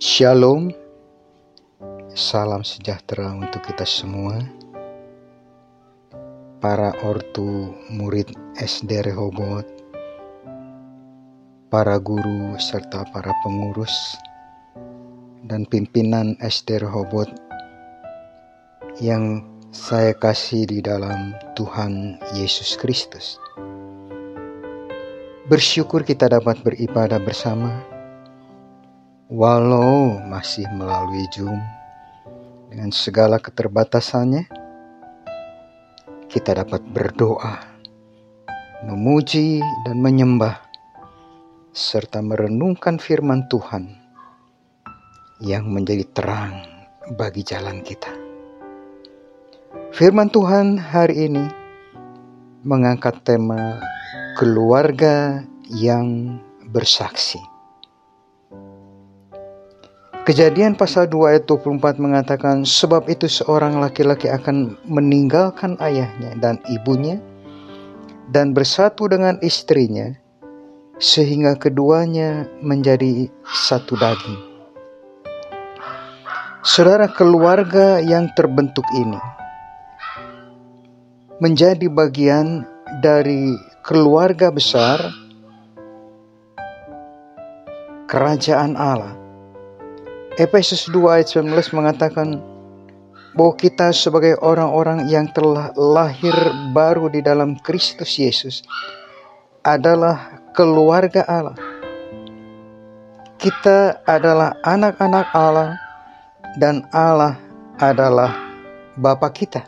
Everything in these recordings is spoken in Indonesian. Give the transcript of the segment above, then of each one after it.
Shalom, salam sejahtera untuk kita semua. Para ortu murid SD Rehoboth, para guru serta para pengurus dan pimpinan SD Rehoboth yang saya kasih di dalam Tuhan Yesus Kristus. Bersyukur kita dapat beribadah bersama, walau masih melalui Zoom dengan segala keterbatasannya. Kita dapat berdoa, memuji, dan menyembah, serta merenungkan firman Tuhan yang menjadi terang bagi jalan kita. Firman Tuhan hari ini mengangkat tema keluarga yang bersaksi. Kejadian pasal 2 ayat 24 mengatakan sebab itu seorang laki-laki akan meninggalkan ayahnya dan ibunya dan bersatu dengan istrinya sehingga keduanya menjadi satu daging. Saudara keluarga yang terbentuk ini menjadi bagian dari keluarga besar kerajaan Allah Efesus 2 ayat 19 mengatakan bahwa kita sebagai orang-orang yang telah lahir baru di dalam Kristus Yesus adalah keluarga Allah. Kita adalah anak-anak Allah dan Allah adalah Bapa kita.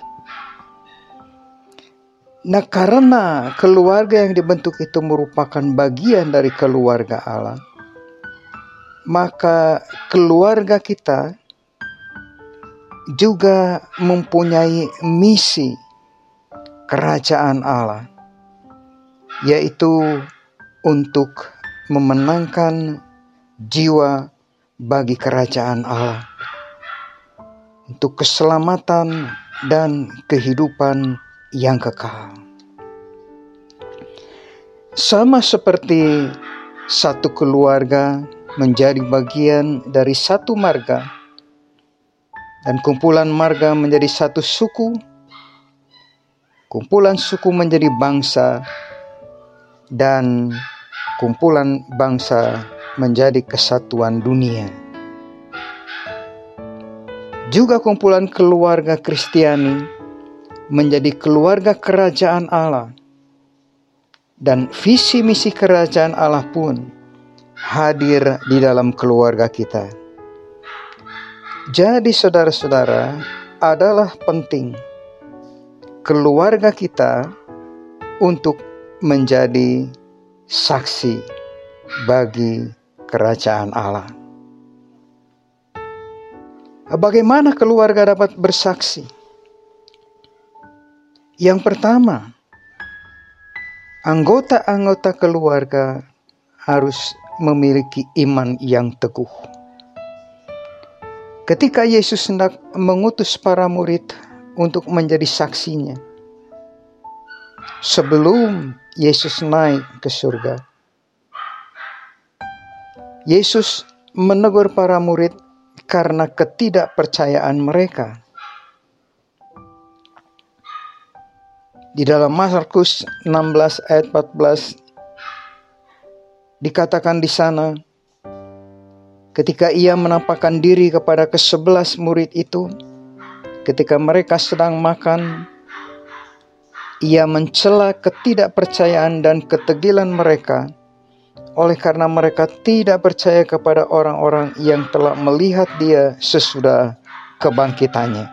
Nah, karena keluarga yang dibentuk itu merupakan bagian dari keluarga Allah, maka keluarga kita juga mempunyai misi kerajaan Allah, yaitu untuk memenangkan jiwa bagi kerajaan Allah, untuk keselamatan dan kehidupan yang kekal. Sama seperti satu keluarga menjadi bagian dari satu marga dan kumpulan marga menjadi satu suku kumpulan suku menjadi bangsa dan kumpulan bangsa menjadi kesatuan dunia. Juga kumpulan keluarga Kristiani menjadi keluarga kerajaan Allah dan visi misi kerajaan Allah pun hadir di dalam keluarga kita. Jadi, saudara-saudara, adalah penting keluarga kita untuk menjadi saksi bagi kerajaan Allah. Bagaimana keluarga dapat bersaksi? Yang pertama, anggota-anggota keluarga harus memiliki iman yang teguh. Ketika Yesus hendak mengutus para murid untuk menjadi saksinya, sebelum Yesus naik ke surga, Yesus menegur para murid karena ketidakpercayaan mereka. Di dalam Markus 16 ayat 14 Dikatakan di sana, ketika ia menampakkan diri kepada kesebelas murid itu, ketika mereka sedang makan, ia mencela ketidakpercayaan dan ketegilan mereka oleh karena mereka tidak percaya kepada orang-orang yang telah melihat dia sesudah kebangkitannya.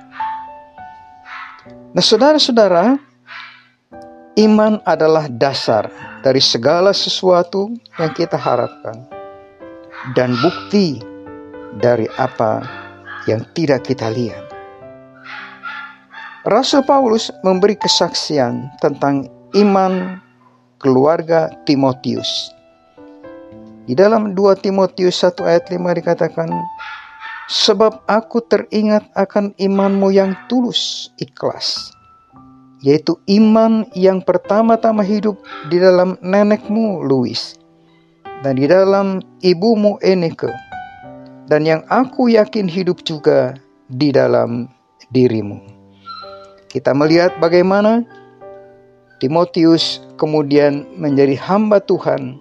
Nah, saudara-saudara, iman adalah dasar dari segala sesuatu yang kita harapkan dan bukti dari apa yang tidak kita lihat. Rasul Paulus memberi kesaksian tentang iman keluarga Timotius. Di dalam 2 Timotius 1 ayat 5 dikatakan, Sebab aku teringat akan imanmu yang tulus, ikhlas, yaitu iman yang pertama-tama hidup di dalam nenekmu Louis dan di dalam ibumu Eneke dan yang aku yakin hidup juga di dalam dirimu. Kita melihat bagaimana Timotius kemudian menjadi hamba Tuhan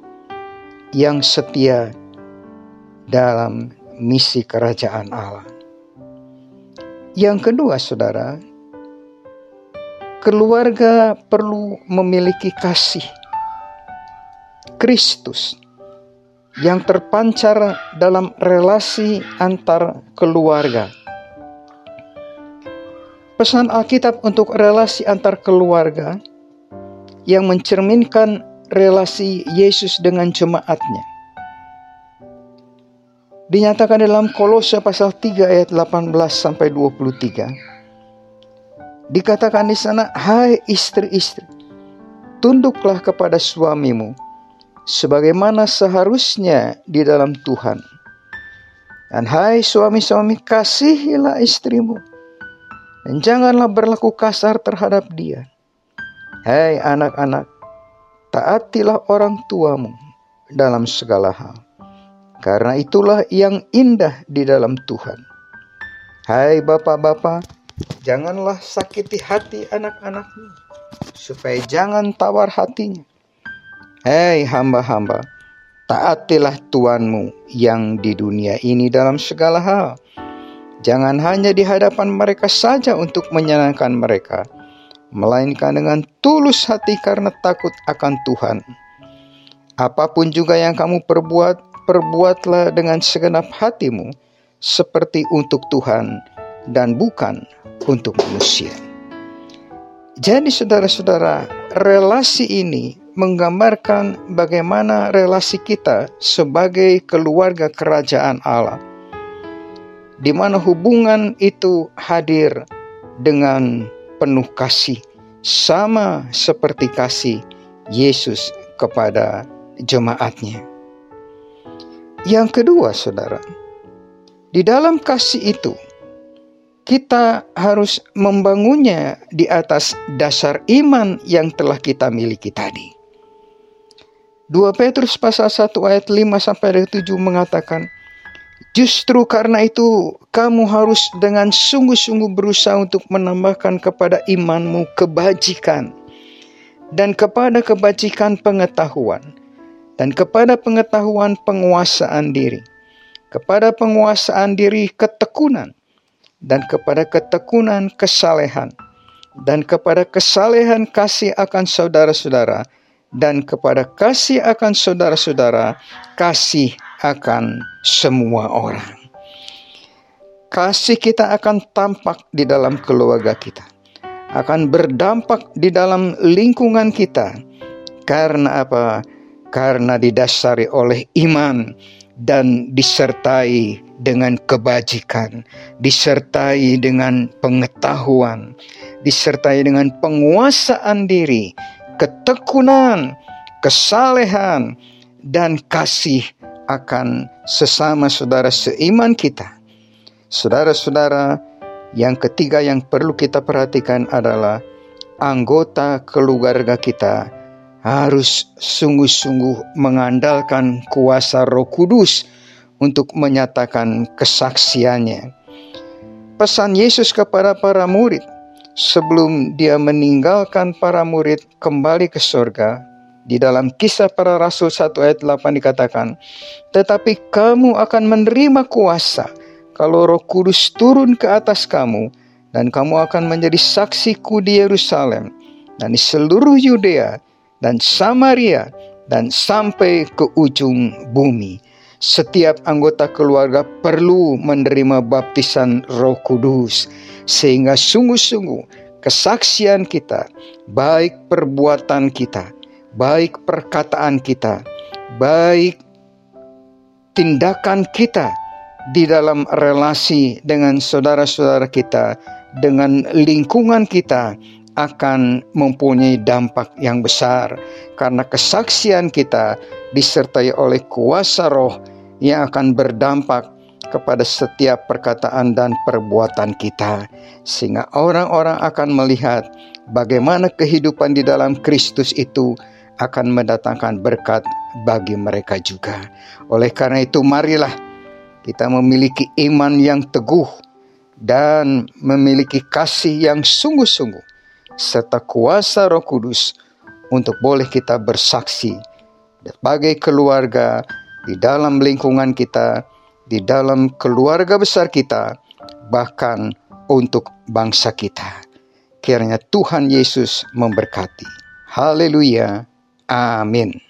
yang setia dalam misi kerajaan Allah. Yang kedua, saudara, keluarga perlu memiliki kasih Kristus yang terpancar dalam relasi antar keluarga. Pesan Alkitab untuk relasi antar keluarga yang mencerminkan relasi Yesus dengan jemaatnya. Dinyatakan dalam Kolose pasal 3 ayat 18 sampai 23. Dikatakan di sana, "Hai istri-istri, tunduklah kepada suamimu sebagaimana seharusnya di dalam Tuhan. Dan hai suami-suami kasihilah istrimu dan janganlah berlaku kasar terhadap dia. Hai anak-anak, taatilah orang tuamu dalam segala hal. Karena itulah yang indah di dalam Tuhan. Hai bapak-bapak, janganlah sakiti hati anak-anakmu, supaya jangan tawar hatinya Hei hamba-hamba, taatilah Tuanmu yang di dunia ini dalam segala hal. Jangan hanya di hadapan mereka saja untuk menyenangkan mereka, melainkan dengan tulus hati karena takut akan Tuhan. Apa pun juga yang kamu perbuat, perbuatlah dengan segenap hatimu, seperti untuk Tuhan dan bukan untuk manusia. Jadi, saudara-saudara, relasi ini menggambarkan bagaimana relasi kita sebagai keluarga kerajaan Allah, di mana hubungan itu hadir dengan penuh kasih, sama seperti kasih Yesus kepada jemaatnya. Yang kedua, saudara, di dalam kasih itu kita harus membangunnya di atas dasar iman yang telah kita miliki tadi. 2 Petrus pasal 1 ayat 5 sampai 7 mengatakan, Justru karena itu kamu harus dengan sungguh-sungguh berusaha untuk menambahkan kepada imanmu kebajikan dan kepada kebajikan pengetahuan dan kepada pengetahuan penguasaan diri, kepada penguasaan diri ketekunan dan kepada ketekunan kesalehan dan kepada kesalehan kasih akan saudara-saudara dan kepada kasih akan saudara-saudara, kasih akan semua orang. Kasih kita akan tampak di dalam keluarga kita, akan berdampak di dalam lingkungan kita. Karena apa? Karena didasari oleh iman dan disertai dengan kebajikan, disertai dengan pengetahuan, disertai dengan penguasaan diri, ketekunan, kesalehan, dan kasih akan sesama saudara seiman kita. Saudara-saudara, yang ketiga yang perlu kita perhatikan adalah anggota keluarga kita harus sungguh-sungguh mengandalkan kuasa Roh Kudus untuk menyatakan kesaksiannya. Pesan Yesus kepada para murid sebelum dia meninggalkan para murid kembali ke surga, di dalam kisah para rasul 1 ayat 8 dikatakan, Tetapi kamu akan menerima kuasa kalau roh kudus turun ke atas kamu, dan kamu akan menjadi saksiku di Yerusalem, dan di seluruh Yudea, dan Samaria, dan sampai ke ujung bumi. Setiap anggota keluarga perlu menerima baptisan roh kudus sehingga sungguh-sungguh kesaksian kita, baik perbuatan kita, baik perkataan kita, baik tindakan kita di dalam relasi dengan saudara-saudara kita, dengan lingkungan kita akan mempunyai dampak yang besar karena kesaksian kita disertai oleh kuasa roh yang akan berdampak kepada setiap perkataan dan perbuatan kita, sehingga orang-orang akan melihat bagaimana kehidupan di dalam Kristus itu akan mendatangkan berkat bagi mereka juga. Oleh karena itu, marilah kita memiliki iman yang teguh dan memiliki kasih yang sungguh-sungguh serta kuasa Roh Kudus untuk boleh kita bersaksi sebagai keluarga di dalam lingkungan kita, di dalam keluarga besar kita, bahkan untuk bangsa kita. Kiranya Tuhan Yesus memberkati. Haleluya. Amin.